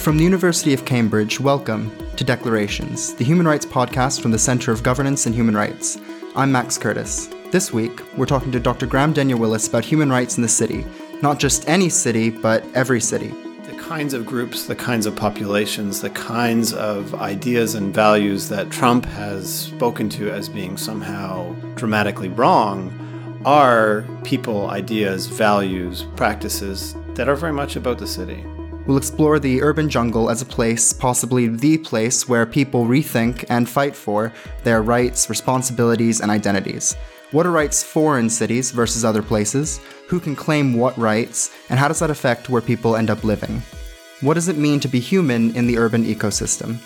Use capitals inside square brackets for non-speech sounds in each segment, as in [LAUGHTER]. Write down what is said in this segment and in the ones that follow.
From the University of Cambridge, welcome to Declarations, the human rights podcast from the Center of Governance and Human Rights. I'm Max Curtis. This week, we're talking to Dr. Graham Daniel Willis about human rights in the city. Not just any city, but every city. The kinds of groups, the kinds of populations, the kinds of ideas and values that Trump has spoken to as being somehow dramatically wrong are people, ideas, values, practices that are very much about the city. We'll explore the urban jungle as a place, possibly the place, where people rethink and fight for their rights, responsibilities, and identities. What are rights for in cities versus other places? Who can claim what rights? And how does that affect where people end up living? What does it mean to be human in the urban ecosystem?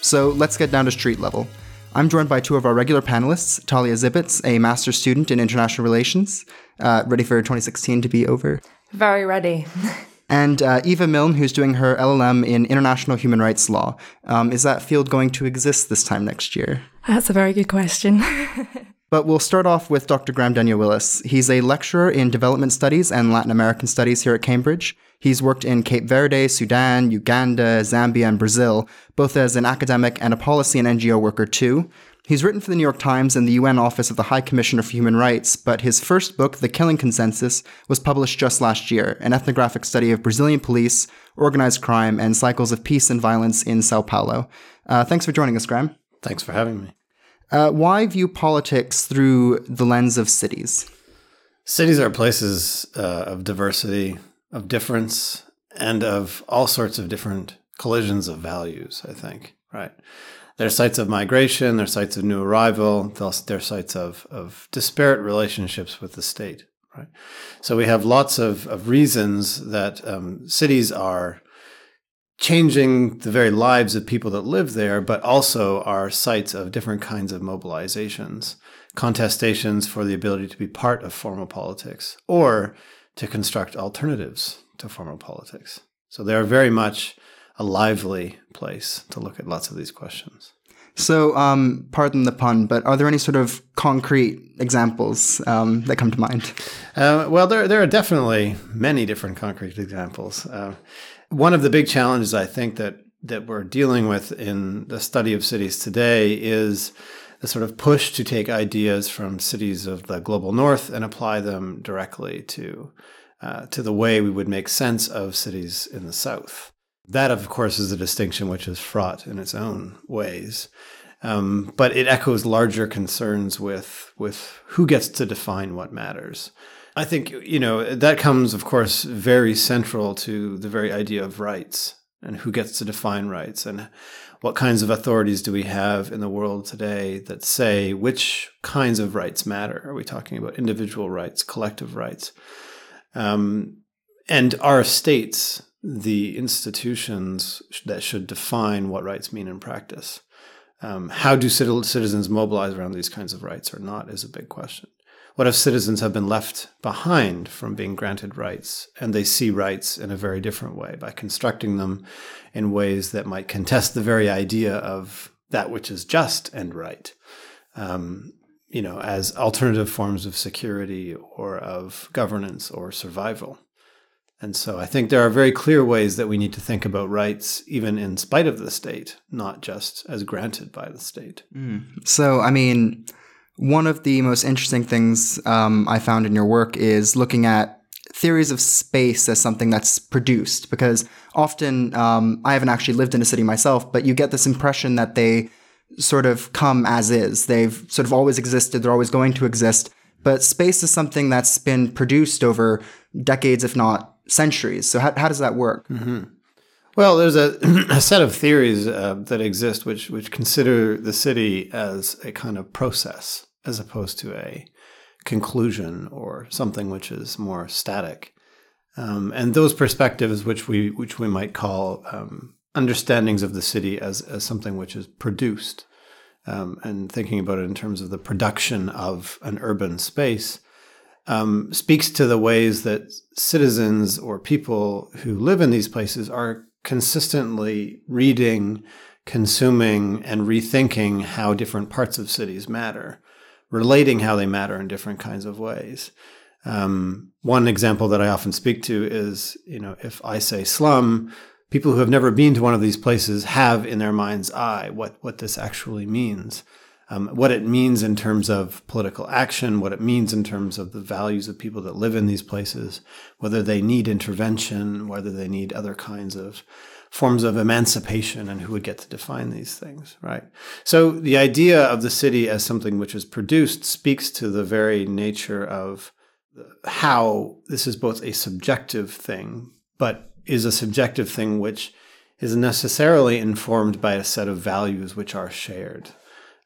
So let's get down to street level. I'm joined by two of our regular panelists Talia Zibitz, a master's student in international relations, uh, ready for 2016 to be over. Very ready. [LAUGHS] and uh, Eva Milne, who's doing her LLM in international human rights law. Um, is that field going to exist this time next year? That's a very good question. [LAUGHS] but we'll start off with Dr. Graham Daniel Willis. He's a lecturer in development studies and Latin American studies here at Cambridge. He's worked in Cape Verde, Sudan, Uganda, Zambia, and Brazil, both as an academic and a policy and NGO worker too. He's written for the New York Times and the UN Office of the High Commissioner for Human Rights, but his first book, The Killing Consensus, was published just last year, an ethnographic study of Brazilian police, organized crime, and cycles of peace and violence in Sao Paulo. Uh, thanks for joining us, Graham. Thanks for having me. Uh, why view politics through the lens of cities? Cities are places uh, of diversity, of difference, and of all sorts of different collisions of values, I think, right? They're sites of migration, they're sites of new arrival, they're sites of, of disparate relationships with the state. Right? So we have lots of, of reasons that um, cities are changing the very lives of people that live there, but also are sites of different kinds of mobilizations, contestations for the ability to be part of formal politics, or to construct alternatives to formal politics. So they are very much a lively place to look at lots of these questions. So, um, pardon the pun, but are there any sort of concrete examples um, that come to mind? Uh, well, there there are definitely many different concrete examples. Uh, one of the big challenges I think that that we're dealing with in the study of cities today is the sort of push to take ideas from cities of the global north and apply them directly to uh, to the way we would make sense of cities in the south. That, of course, is a distinction which is fraught in its own ways. Um, but it echoes larger concerns with with who gets to define what matters. I think you know that comes, of course, very central to the very idea of rights and who gets to define rights and what kinds of authorities do we have in the world today that say which kinds of rights matter? Are we talking about individual rights, collective rights? Um, and are states the institutions that should define what rights mean in practice. Um, how do citizens mobilize around these kinds of rights or not is a big question. What if citizens have been left behind from being granted rights and they see rights in a very different way by constructing them in ways that might contest the very idea of that which is just and right? Um, you know, as alternative forms of security or of governance or survival. And so I think there are very clear ways that we need to think about rights, even in spite of the state, not just as granted by the state. Mm. So, I mean, one of the most interesting things um, I found in your work is looking at theories of space as something that's produced, because often um, I haven't actually lived in a city myself, but you get this impression that they sort of come as is. They've sort of always existed, they're always going to exist. But space is something that's been produced over decades, if not centuries. So how, how does that work? Mm-hmm. Well, there's a, [CLEARS THROAT] a, set of theories uh, that exist which which consider the city as a kind of process as opposed to a conclusion or something which is more static. Um, and those perspectives, which we which we might call um, understandings of the city as as something which is produced, um, and thinking about it in terms of the production of an urban space, um, speaks to the ways that citizens or people who live in these places are consistently reading, consuming, and rethinking how different parts of cities matter, relating how they matter in different kinds of ways. Um, one example that I often speak to is, you know, if I say slum, people who have never been to one of these places have in their mind's eye what, what this actually means. Um, what it means in terms of political action, what it means in terms of the values of people that live in these places, whether they need intervention, whether they need other kinds of forms of emancipation, and who would get to define these things, right? So the idea of the city as something which is produced speaks to the very nature of how this is both a subjective thing, but is a subjective thing which is necessarily informed by a set of values which are shared.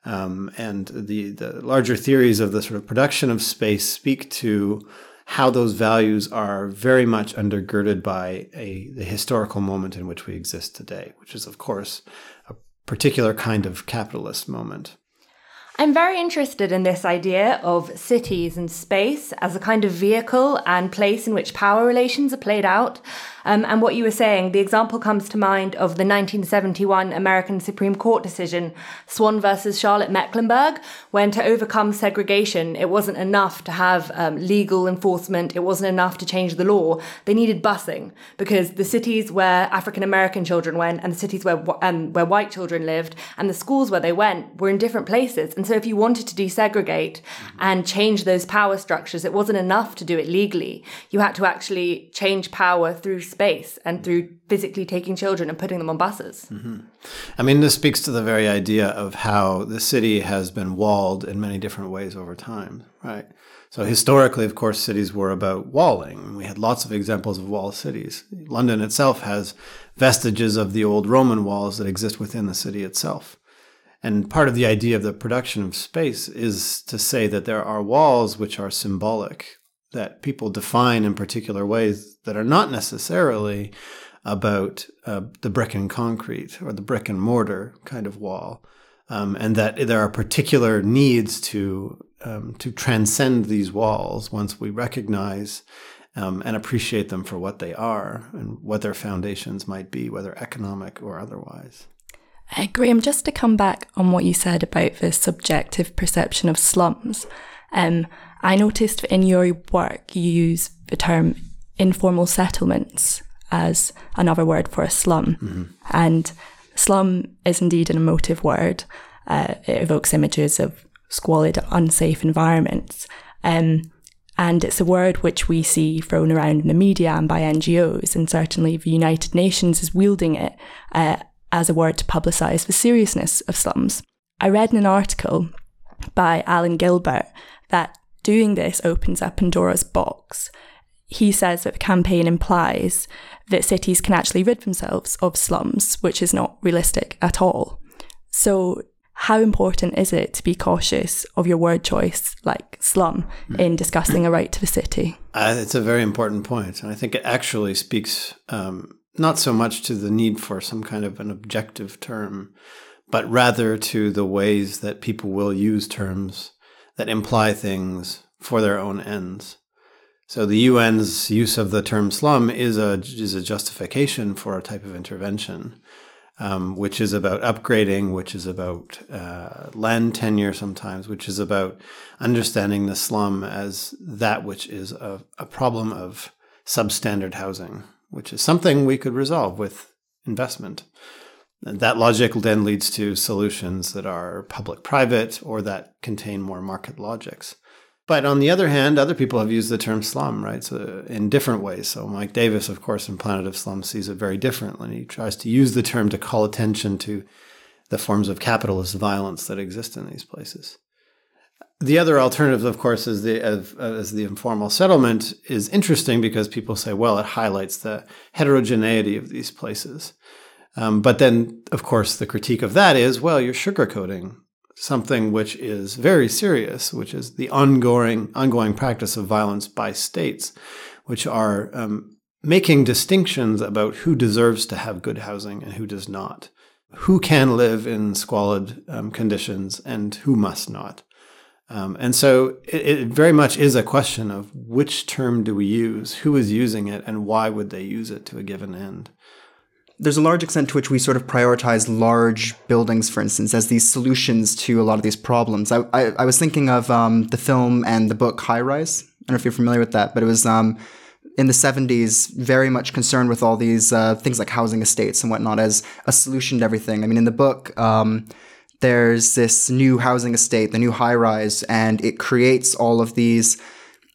Um, and the, the larger theories of the sort of production of space speak to how those values are very much undergirded by a the historical moment in which we exist today, which is, of course, a particular kind of capitalist moment. I'm very interested in this idea of cities and space as a kind of vehicle and place in which power relations are played out. Um, and what you were saying, the example comes to mind of the 1971 American Supreme Court decision, Swann versus Charlotte Mecklenburg, when to overcome segregation, it wasn't enough to have um, legal enforcement, it wasn't enough to change the law. They needed busing because the cities where African American children went and the cities where, um, where white children lived and the schools where they went were in different places. And so if you wanted to desegregate and change those power structures, it wasn't enough to do it legally. You had to actually change power through space and through physically taking children and putting them on buses. Mm-hmm. I mean, this speaks to the very idea of how the city has been walled in many different ways over time, right? So historically, of course, cities were about walling. We had lots of examples of walled cities. London itself has vestiges of the old Roman walls that exist within the city itself. And part of the idea of the production of space is to say that there are walls which are symbolic, that people define in particular ways that are not necessarily about uh, the brick and concrete or the brick and mortar kind of wall, um, and that there are particular needs to um, to transcend these walls once we recognize um, and appreciate them for what they are and what their foundations might be, whether economic or otherwise. Uh, Graham, just to come back on what you said about the subjective perception of slums, um, I noticed in your work you use the term informal settlements as another word for a slum. Mm-hmm. And slum is indeed an emotive word. Uh, it evokes images of squalid, unsafe environments. Um, and it's a word which we see thrown around in the media and by NGOs, and certainly the United Nations is wielding it uh, as a word to publicise the seriousness of slums. I read in an article by Alan Gilbert that doing this opens up Pandora's box. He says that the campaign implies that cities can actually rid themselves of slums, which is not realistic at all. So, how important is it to be cautious of your word choice, like slum, in discussing a right to the city? Uh, it's a very important point, and I think it actually speaks um, not so much to the need for some kind of an objective term, but rather to the ways that people will use terms that imply things for their own ends. So the UN's use of the term slum is a is a justification for a type of intervention, um, which is about upgrading, which is about uh, land tenure sometimes, which is about understanding the slum as that which is a, a problem of substandard housing which is something we could resolve with investment. And that logic then leads to solutions that are public private or that contain more market logics. But on the other hand, other people have used the term slum, right? So in different ways. So Mike Davis, of course, in Planet of Slums sees it very differently. He tries to use the term to call attention to the forms of capitalist violence that exist in these places. The other alternative, of course, is the as the informal settlement is interesting because people say, well, it highlights the heterogeneity of these places. Um, but then, of course, the critique of that is, well, you're sugarcoating something which is very serious, which is the ongoing ongoing practice of violence by states, which are um, making distinctions about who deserves to have good housing and who does not, who can live in squalid um, conditions and who must not. Um, and so it, it, very much is a question of which term do we use, who is using it, and why would they use it to a given end. There's a large extent to which we sort of prioritize large buildings, for instance, as these solutions to a lot of these problems. I, I, I was thinking of um, the film and the book High Rise. I don't know if you're familiar with that, but it was um, in the 70s very much concerned with all these uh, things like housing estates and whatnot as a solution to everything. I mean, in the book, um, there's this new housing estate, the new high rise, and it creates all of these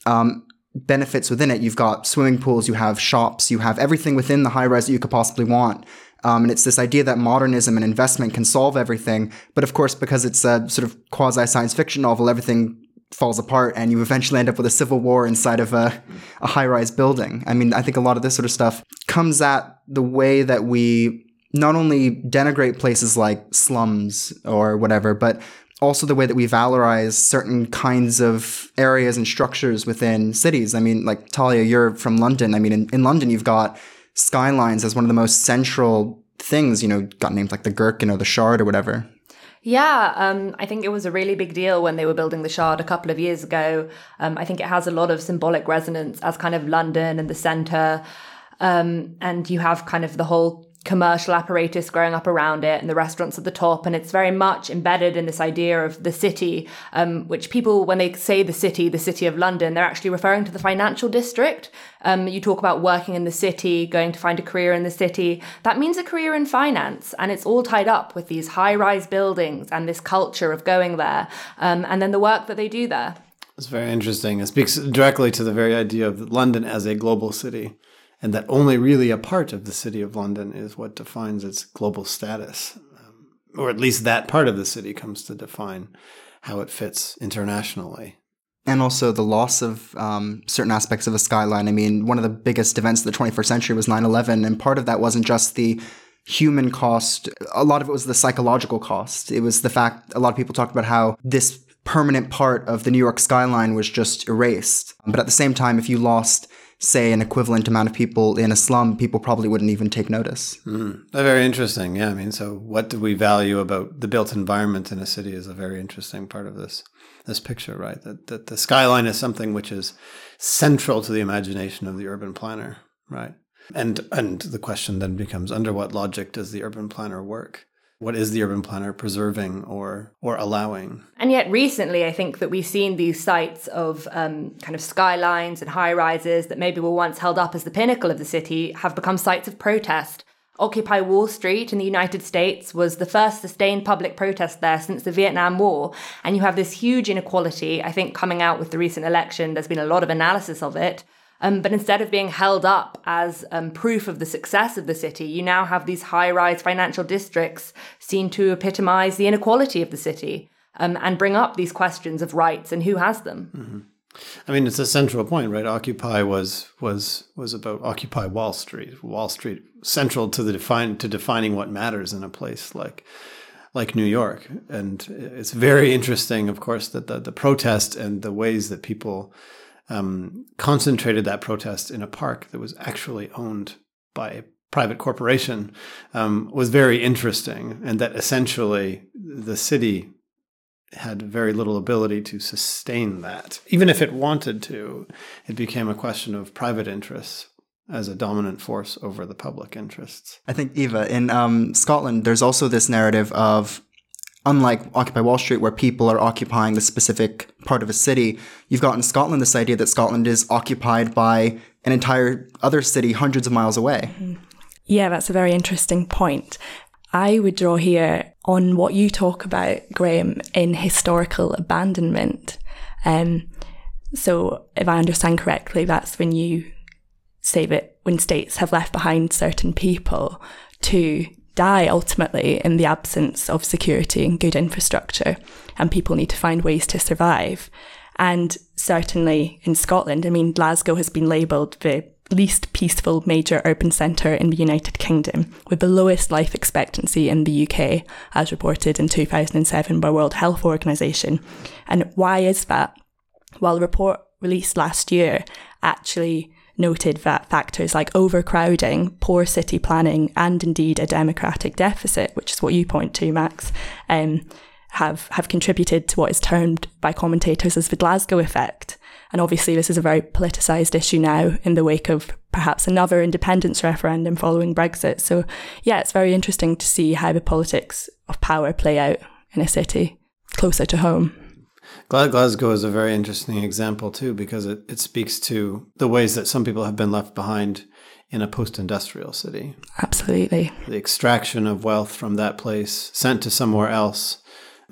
um, benefits within it. You've got swimming pools, you have shops, you have everything within the high rise that you could possibly want. Um, and it's this idea that modernism and investment can solve everything. But of course, because it's a sort of quasi science fiction novel, everything falls apart and you eventually end up with a civil war inside of a, a high rise building. I mean, I think a lot of this sort of stuff comes at the way that we not only denigrate places like slums or whatever, but also the way that we valorize certain kinds of areas and structures within cities. I mean, like Talia, you're from London. I mean, in, in London, you've got skylines as one of the most central things, you know, got names like the Gherkin or the Shard or whatever. Yeah, um, I think it was a really big deal when they were building the Shard a couple of years ago. Um, I think it has a lot of symbolic resonance as kind of London and the centre. Um, and you have kind of the whole commercial apparatus growing up around it and the restaurants at the top. And it's very much embedded in this idea of the city, um, which people, when they say the city, the city of London, they're actually referring to the financial district. Um, you talk about working in the city, going to find a career in the city. That means a career in finance. And it's all tied up with these high rise buildings and this culture of going there. Um, and then the work that they do there. It's very interesting. It speaks directly to the very idea of London as a global city and that only really a part of the city of London is what defines its global status, um, or at least that part of the city comes to define how it fits internationally. And also the loss of um, certain aspects of a skyline. I mean, one of the biggest events of the 21st century was 9 11, and part of that wasn't just the human cost, a lot of it was the psychological cost. It was the fact a lot of people talked about how this permanent part of the New York skyline was just erased. But at the same time, if you lost say an equivalent amount of people in a slum, people probably wouldn't even take notice. Mm, very interesting. Yeah, I mean, so what do we value about the built environment in a city is a very interesting part of this this picture, right? That that the skyline is something which is central to the imagination of the urban planner, right? And and the question then becomes under what logic does the urban planner work? What is the urban planner preserving or or allowing and yet recently i think that we've seen these sites of um, kind of skylines and high rises that maybe were once held up as the pinnacle of the city have become sites of protest Occupy Wall Street in the United States was the first sustained public protest there since the Vietnam War. And you have this huge inequality, I think, coming out with the recent election. There's been a lot of analysis of it. Um, but instead of being held up as um, proof of the success of the city, you now have these high rise financial districts seen to epitomize the inequality of the city um, and bring up these questions of rights and who has them. Mm-hmm. I mean, it's a central point, right? Occupy was was was about Occupy Wall Street. Wall Street central to the define to defining what matters in a place like like New York, and it's very interesting, of course, that the, the protest and the ways that people um, concentrated that protest in a park that was actually owned by a private corporation um, was very interesting, and that essentially the city had very little ability to sustain that. Even if it wanted to, it became a question of private interests as a dominant force over the public interests. I think, Eva, in um, Scotland, there's also this narrative of unlike Occupy Wall Street, where people are occupying the specific part of a city, you've got in Scotland this idea that Scotland is occupied by an entire other city hundreds of miles away. Yeah, that's a very interesting point. I would draw here on what you talk about, Graham, in historical abandonment. Um, so, if I understand correctly, that's when you say that when states have left behind certain people to die ultimately in the absence of security and good infrastructure, and people need to find ways to survive. And certainly in Scotland, I mean, Glasgow has been labelled the least peaceful major urban centre in the United Kingdom, with the lowest life expectancy in the UK, as reported in 2007 by World Health Organization. And why is that? Well, a report released last year actually noted that factors like overcrowding, poor city planning, and indeed a democratic deficit, which is what you point to, Max, um, have, have contributed to what is termed by commentators as the Glasgow effect. And obviously, this is a very politicised issue now in the wake of perhaps another independence referendum following Brexit. So, yeah, it's very interesting to see how the politics of power play out in a city closer to home. Glasgow is a very interesting example too because it, it speaks to the ways that some people have been left behind in a post-industrial city. Absolutely. The extraction of wealth from that place sent to somewhere else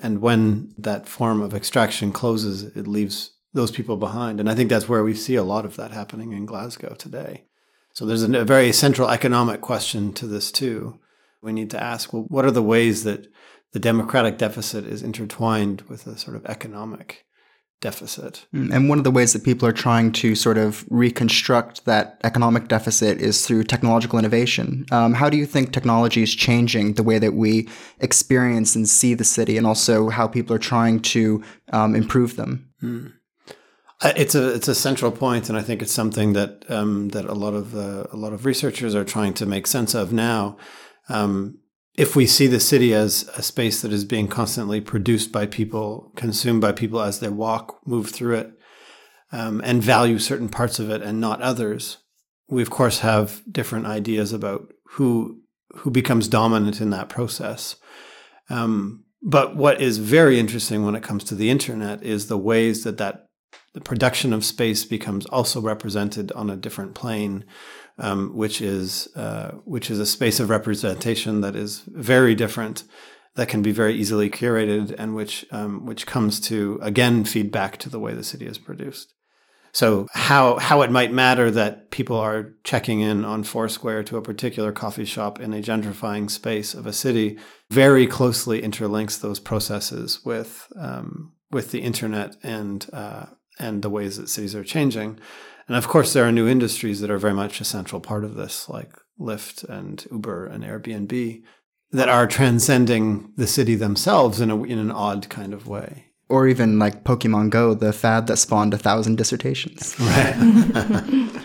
and when that form of extraction closes it leaves those people behind and I think that's where we see a lot of that happening in Glasgow today. So there's a very central economic question to this too. We need to ask well what are the ways that the democratic deficit is intertwined with a sort of economic deficit. Mm, and one of the ways that people are trying to sort of reconstruct that economic deficit is through technological innovation. Um, how do you think technology is changing the way that we experience and see the city, and also how people are trying to um, improve them? Mm. It's a it's a central point, and I think it's something that um, that a lot of uh, a lot of researchers are trying to make sense of now. Um, if we see the city as a space that is being constantly produced by people, consumed by people as they walk, move through it, um, and value certain parts of it and not others, we of course have different ideas about who who becomes dominant in that process. Um, but what is very interesting when it comes to the internet is the ways that that the production of space becomes also represented on a different plane um, which is uh, which is a space of representation that is very different, that can be very easily curated, and which um, which comes to again feedback to the way the city is produced. So how how it might matter that people are checking in on Foursquare to a particular coffee shop in a gentrifying space of a city very closely interlinks those processes with um, with the internet and uh, and the ways that cities are changing. And of course, there are new industries that are very much a central part of this, like Lyft and Uber and Airbnb, that are transcending the city themselves in, a, in an odd kind of way. Or even like Pokemon Go, the fad that spawned a thousand dissertations. Right. [LAUGHS] [LAUGHS]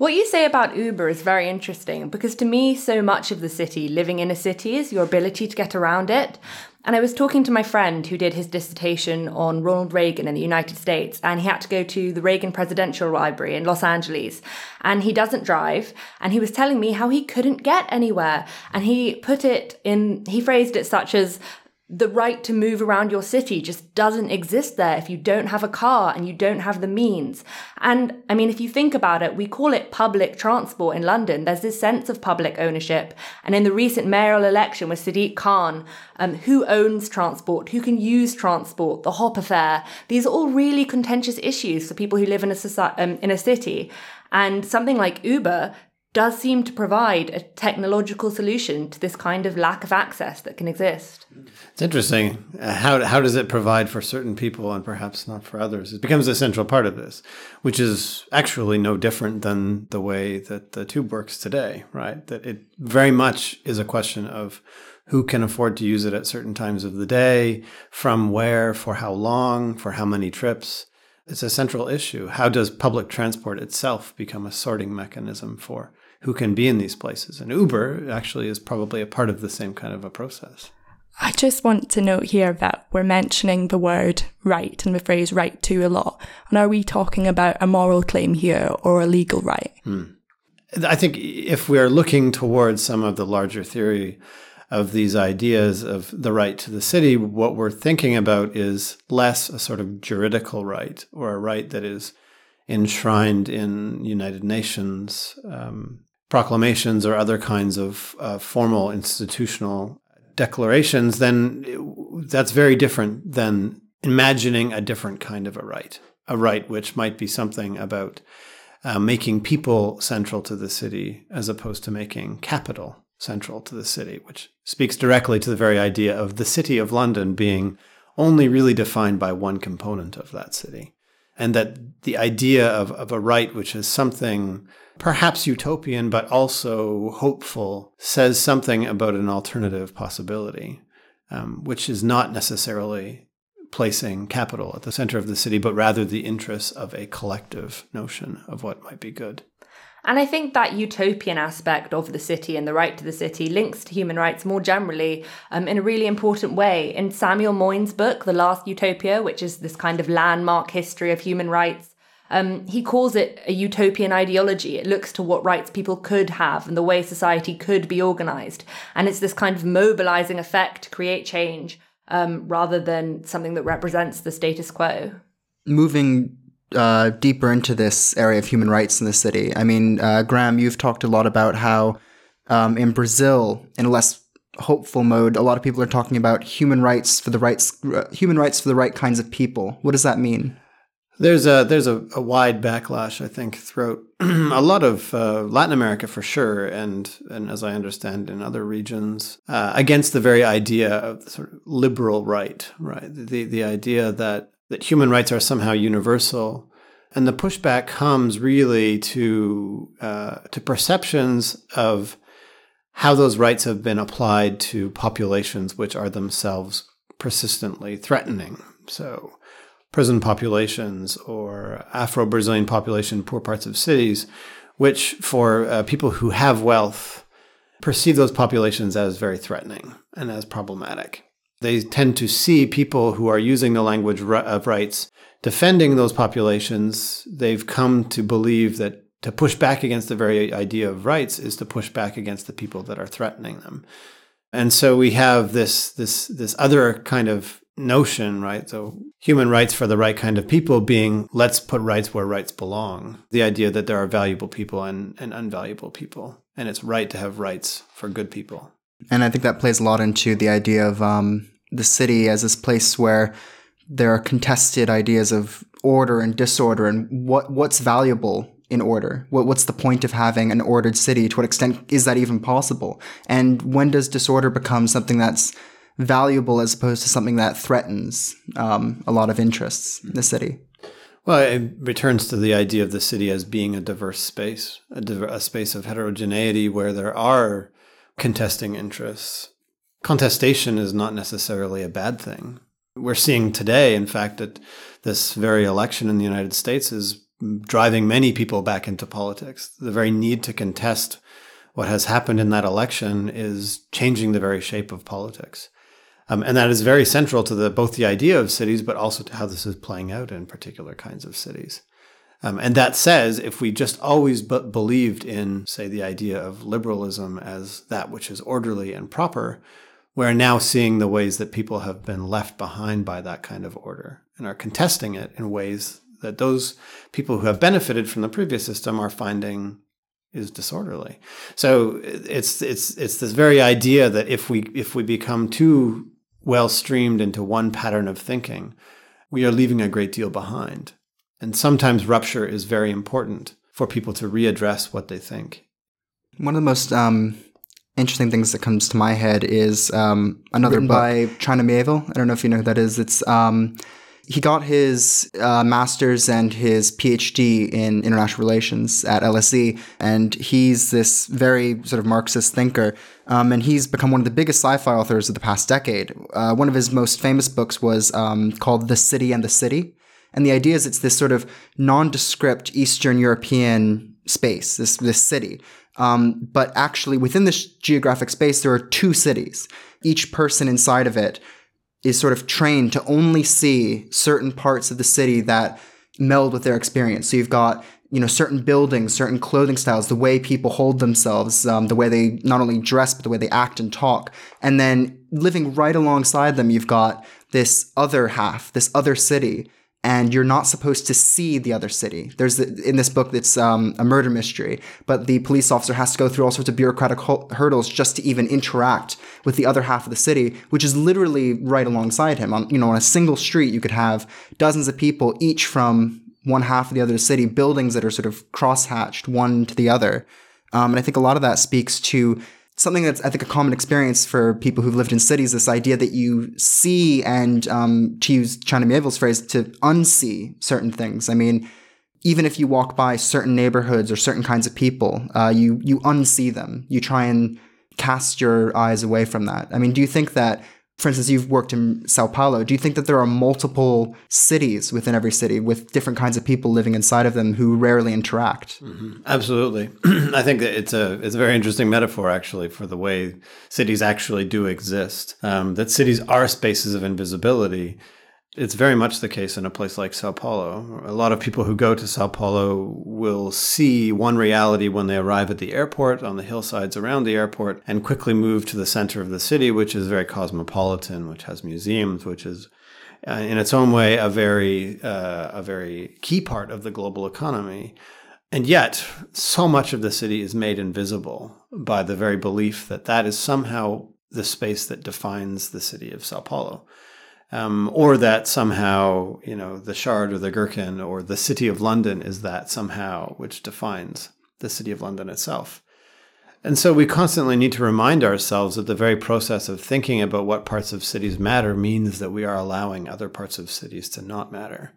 What you say about Uber is very interesting because to me, so much of the city, living in a city, is your ability to get around it. And I was talking to my friend who did his dissertation on Ronald Reagan in the United States, and he had to go to the Reagan Presidential Library in Los Angeles. And he doesn't drive. And he was telling me how he couldn't get anywhere. And he put it in, he phrased it such as the right to move around your city just doesn't exist there if you don't have a car and you don't have the means. And I mean, if you think about it, we call it public transport in London. There's this sense of public ownership. And in the recent mayoral election with Sadiq Khan, um, who owns transport, who can use transport, the Hopper fare, these are all really contentious issues for people who live in a, society, um, in a city. And something like Uber does seem to provide a technological solution to this kind of lack of access that can exist. It's interesting. Uh, how, how does it provide for certain people and perhaps not for others? It becomes a central part of this, which is actually no different than the way that the tube works today, right? That it very much is a question of who can afford to use it at certain times of the day, from where, for how long, for how many trips. It's a central issue. How does public transport itself become a sorting mechanism for who can be in these places. And Uber actually is probably a part of the same kind of a process. I just want to note here that we're mentioning the word right and the phrase right to a lot. And are we talking about a moral claim here or a legal right? Hmm. I think if we're looking towards some of the larger theory of these ideas of the right to the city, what we're thinking about is less a sort of juridical right or a right that is enshrined in United Nations um, proclamations or other kinds of uh, formal institutional declarations, then that's very different than imagining a different kind of a right, a right which might be something about uh, making people central to the city as opposed to making capital central to the city, which speaks directly to the very idea of the city of London being only really defined by one component of that city. And that the idea of, of a right which is something perhaps utopian, but also hopeful, says something about an alternative possibility, um, which is not necessarily placing capital at the center of the city, but rather the interests of a collective notion of what might be good. And I think that utopian aspect of the city and the right to the city links to human rights more generally um, in a really important way. In Samuel Moyn's book, The Last Utopia, which is this kind of landmark history of human rights, um, he calls it a utopian ideology. It looks to what rights people could have and the way society could be organized. And it's this kind of mobilizing effect to create change. um, rather than something that represents the status quo. Moving uh, deeper into this area of human rights in the city, I mean, uh, Graham, you've talked a lot about how um, in Brazil, in a less hopeful mode, a lot of people are talking about human rights for the rights, uh, human rights for the right kinds of people. What does that mean? There's a there's a, a wide backlash, I think, throughout [CLEARS THROAT] a lot of uh, Latin America for sure, and and as I understand in other regions, uh, against the very idea of the sort of liberal right, right? The the idea that that human rights are somehow universal, and the pushback comes really to uh, to perceptions of how those rights have been applied to populations which are themselves persistently threatening. So prison populations or Afro Brazilian population, poor parts of cities, which for uh, people who have wealth perceive those populations as very threatening and as problematic. They tend to see people who are using the language of rights defending those populations. They've come to believe that to push back against the very idea of rights is to push back against the people that are threatening them. And so we have this this this other kind of notion, right? So human rights for the right kind of people being let's put rights where rights belong. The idea that there are valuable people and, and unvaluable people. And it's right to have rights for good people. And I think that plays a lot into the idea of um, the city as this place where there are contested ideas of order and disorder and what what's valuable in order? What, what's the point of having an ordered city? To what extent is that even possible? And when does disorder become something that's valuable as opposed to something that threatens um, a lot of interests in the city. Well, it returns to the idea of the city as being a diverse space, a, diver- a space of heterogeneity where there are contesting interests. Contestation is not necessarily a bad thing. We're seeing today, in fact, that this very election in the United States is driving many people back into politics. The very need to contest what has happened in that election is changing the very shape of politics. Um, and that is very central to the, both the idea of cities, but also to how this is playing out in particular kinds of cities. Um, and that says if we just always b- believed in, say, the idea of liberalism as that which is orderly and proper, we're now seeing the ways that people have been left behind by that kind of order and are contesting it in ways that those people who have benefited from the previous system are finding is disorderly. So it's it's it's this very idea that if we if we become too well streamed into one pattern of thinking, we are leaving a great deal behind. And sometimes rupture is very important for people to readdress what they think. One of the most um, interesting things that comes to my head is um, another Written book by China Miéville. I don't know if you know who that is. It's um, he got his uh, master's and his PhD in international relations at LSE, and he's this very sort of Marxist thinker. Um, and he's become one of the biggest sci-fi authors of the past decade. Uh, one of his most famous books was um, called *The City and the City*, and the idea is it's this sort of nondescript Eastern European space, this this city. Um, but actually, within this geographic space, there are two cities. Each person inside of it is sort of trained to only see certain parts of the city that meld with their experience. So you've got you know certain buildings, certain clothing styles, the way people hold themselves, um, the way they not only dress but the way they act and talk, and then living right alongside them, you've got this other half, this other city and you're not supposed to see the other city. There's in this book it's um, a murder mystery, but the police officer has to go through all sorts of bureaucratic hurdles just to even interact with the other half of the city, which is literally right alongside him. On you know on a single street, you could have dozens of people, each from one half of the other city, buildings that are sort of crosshatched one to the other. Um, and I think a lot of that speaks to something that's I think a common experience for people who've lived in cities. This idea that you see and um, to use China Miéville's phrase, to unsee certain things. I mean, even if you walk by certain neighborhoods or certain kinds of people, uh, you you unsee them. You try and cast your eyes away from that. I mean, do you think that for instance, you've worked in Sao Paulo. Do you think that there are multiple cities within every city with different kinds of people living inside of them who rarely interact? Mm-hmm. Absolutely. [CLEARS THROAT] I think that it's a it's a very interesting metaphor actually for the way cities actually do exist. Um, that cities are spaces of invisibility, It's very much the case in a place like Sao Paulo. A lot of people who go to Sao Paulo will see one reality when they arrive at the airport on the hillsides around the airport and quickly move to the center of the city, which is very cosmopolitan, which has museums, which is uh, in its own way a very uh, a very key part of the global economy. And yet, so much of the city is made invisible by the very belief that that is somehow the space that defines the city of Sao Paulo um, or that somehow you know the Shard or the Gherkin or the City of London is that somehow which defines the City of London itself. And so we constantly need to remind ourselves that the very process of thinking about what parts of cities matter means that we are allowing other parts of cities to not matter.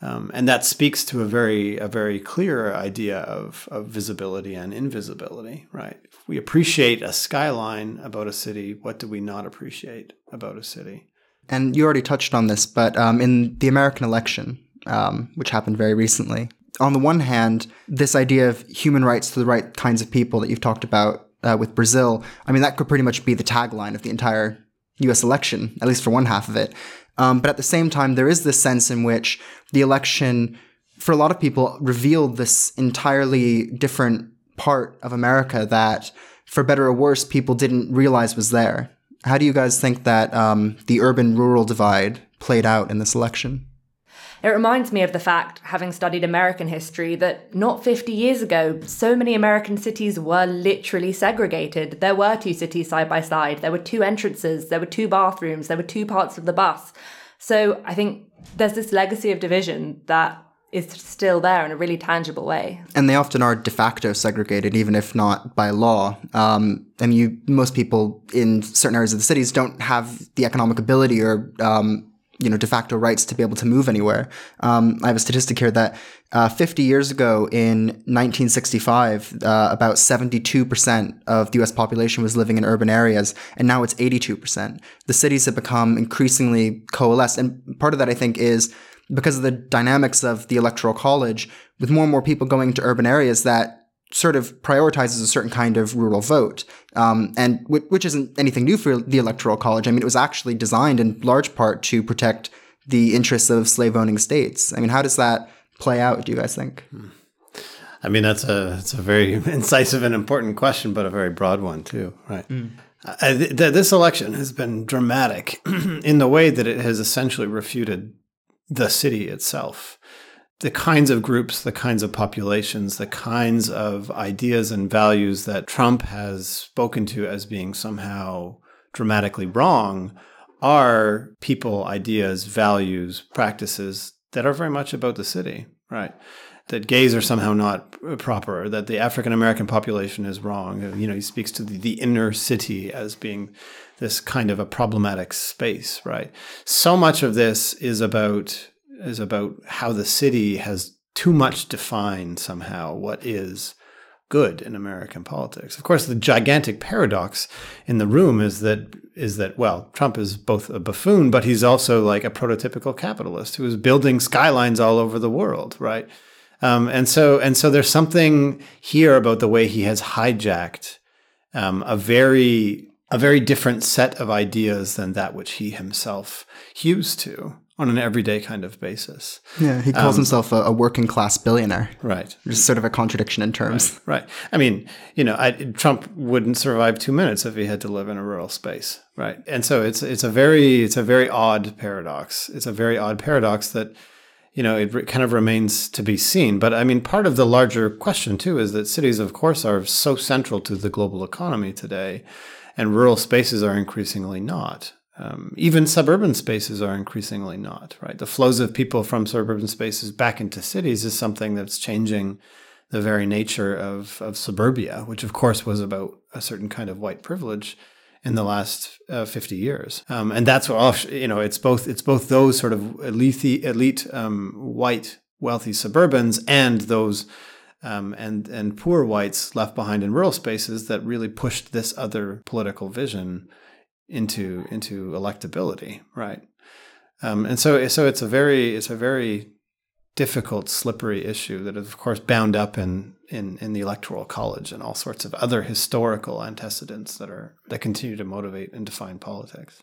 Um, and that speaks to a very a very clear idea of, of visibility and invisibility, right? If we appreciate a skyline about a city, what do we not appreciate about a city? And you already touched on this, but um, in the American election, um, which happened very recently, on the one hand, this idea of human rights to the right kinds of people that you've talked about uh, with Brazil, I mean, that could pretty much be the tagline of the entire US election, at least for one half of it. Um, but at the same time, there is this sense in which the election, for a lot of people, revealed this entirely different part of America that, for better or worse, people didn't realize was there. How do you guys think that um, the urban rural divide played out in this election? It reminds me of the fact, having studied American history, that not 50 years ago, so many American cities were literally segregated. There were two cities side by side, there were two entrances, there were two bathrooms, there were two parts of the bus. So I think there's this legacy of division that is still there in a really tangible way. And they often are de facto segregated, even if not by law. Um, and you, most people in certain areas of the cities don't have the economic ability or, um, you know, de facto rights to be able to move anywhere. Um, I have a statistic here that uh, 50 years ago in 1965, uh, about 72% of the US population was living in urban areas, and now it's 82%. The cities have become increasingly coalesced. And part of that, I think, is because of the dynamics of the electoral college, with more and more people going to urban areas, that sort of prioritizes a certain kind of rural vote, um, and w- which isn't anything new for the electoral college. I mean, it was actually designed in large part to protect the interests of slave owning states. I mean, how does that play out? Do you guys think? I mean, that's a it's a very [LAUGHS] incisive and important question, but a very broad one too, right? Mm. Th- this election has been dramatic [CLEARS THROAT] in the way that it has essentially refuted the city itself. The kinds of groups, the kinds of populations, the kinds of ideas and values that Trump has spoken to as being somehow dramatically wrong are people, ideas, values, practices that are very much about the city, right? That gays are somehow not proper, that the African American population is wrong. You know, he speaks to the, the inner city as being this kind of a problematic space, right? So much of this is about is about how the city has too much defined somehow what is good in American politics. Of course, the gigantic paradox in the room is that is that well, Trump is both a buffoon, but he's also like a prototypical capitalist who is building skylines all over the world, right? Um, and so and so there's something here about the way he has hijacked um, a very a very different set of ideas than that which he himself hews to on an everyday kind of basis. Yeah, he calls um, himself a, a, working class billionaire. Right. Which is sort of a contradiction in terms. Right. right. I mean, you know, I, Trump wouldn't survive two minutes if he had to live in a rural space. Right. And so it's it's a very it's a very odd paradox. It's a very odd paradox that you know, it re- kind of remains to be seen. But I mean, part of the larger question, too, is that cities, of course, are so central to the global economy today, and rural spaces are increasingly not. Um, even suburban spaces are increasingly not, right? The flows of people from suburban spaces back into cities is something that's changing the very nature of, of suburbia, which of course was about a certain kind of white privilege in the last uh, 50 years. Um, and that's what, you know, it's both, it's both those sort of elite, elite um, white wealthy suburbans and those um, and and poor whites left behind in rural spaces that really pushed this other political vision into into electability, right? Um, and so so it's a very it's a very difficult, slippery issue that is, of course, bound up in, in in the electoral college and all sorts of other historical antecedents that are that continue to motivate and define politics.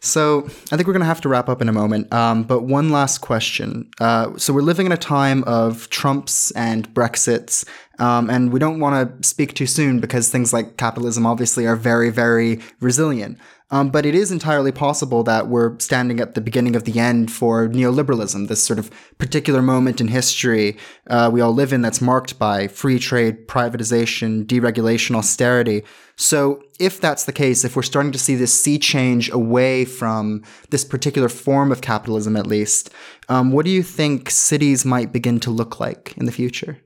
So I think we're going to have to wrap up in a moment. Um, but one last question. Uh, so we're living in a time of Trumps and Brexits, um, and we don't want to speak too soon because things like capitalism obviously are very, very resilient. Um, but it is entirely possible that we're standing at the beginning of the end for neoliberalism, this sort of particular moment in history uh, we all live in that's marked by free trade, privatization, deregulation, austerity. So, if that's the case, if we're starting to see this sea change away from this particular form of capitalism, at least, um, what do you think cities might begin to look like in the future?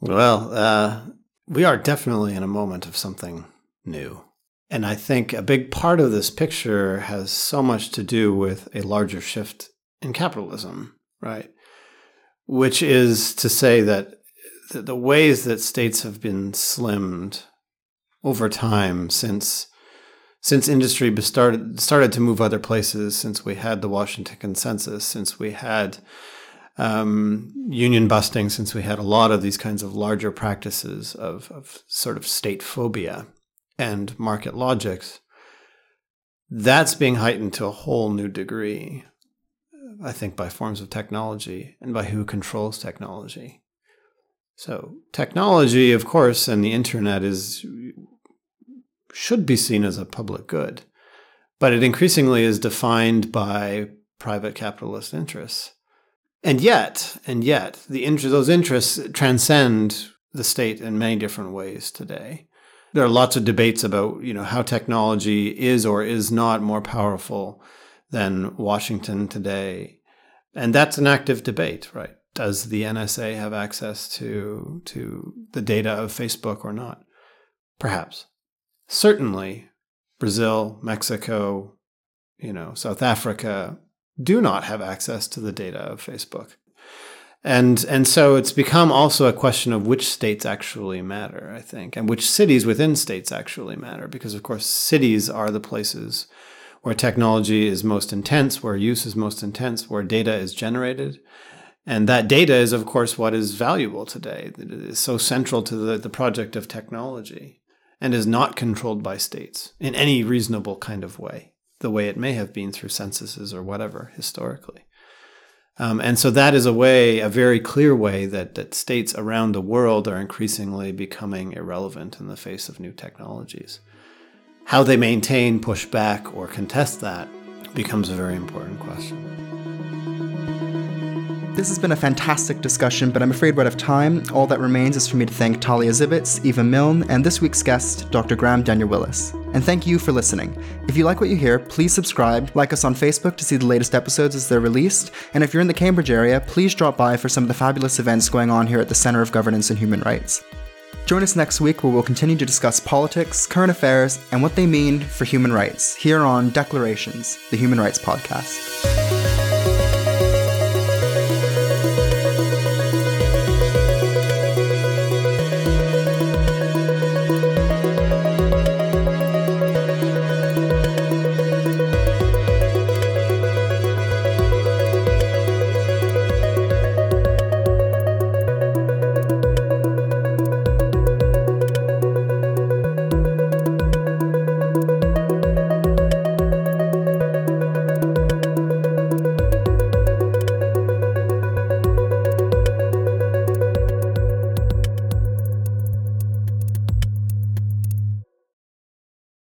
Well, uh, we are definitely in a moment of something new. And I think a big part of this picture has so much to do with a larger shift in capitalism, right? Which is to say that the ways that states have been slimmed over time since since industry started started to move other places, since we had the Washington Consensus, since we had um, union busting, since we had a lot of these kinds of larger practices of, of sort of state phobia and market logics, that's being heightened to a whole new degree, I think, by forms of technology and by who controls technology. So, technology, of course, and the internet is should be seen as a public good, but it increasingly is defined by private capitalist interests. And yet, and yet, the inter- those interests transcend the state in many different ways today there are lots of debates about you know how technology is or is not more powerful than Washington today, and that's an active debate, right? Does the NSA have access to to the data of Facebook or not? Perhaps. Certainly, Brazil, Mexico, you know, South Africa do not have access to the data of Facebook. And and so it's become also a question of which states actually matter, I think, and which cities within states actually matter, because of course cities are the places where technology is most intense, where use is most intense, where data is generated. And that data is, of course, what is valuable today. It is so central to the, the project of technology and is not controlled by states in any reasonable kind of way, the way it may have been through censuses or whatever historically. Um, and so that is a way, a very clear way that, that states around the world are increasingly becoming irrelevant in the face of new technologies. How they maintain, push back, or contest that becomes a very important question. This has been a fantastic discussion, but I'm afraid we're out of time. All that remains is for me to thank Talia Zivitz, Eva Milne, and this week's guest, Dr. Graham Denyer Willis. And thank you for listening. If you like what you hear, please subscribe, like us on Facebook to see the latest episodes as they're released, and if you're in the Cambridge area, please drop by for some of the fabulous events going on here at the Center of Governance and Human Rights. Join us next week where we'll continue to discuss politics, current affairs, and what they mean for human rights here on Declarations, the Human Rights Podcast.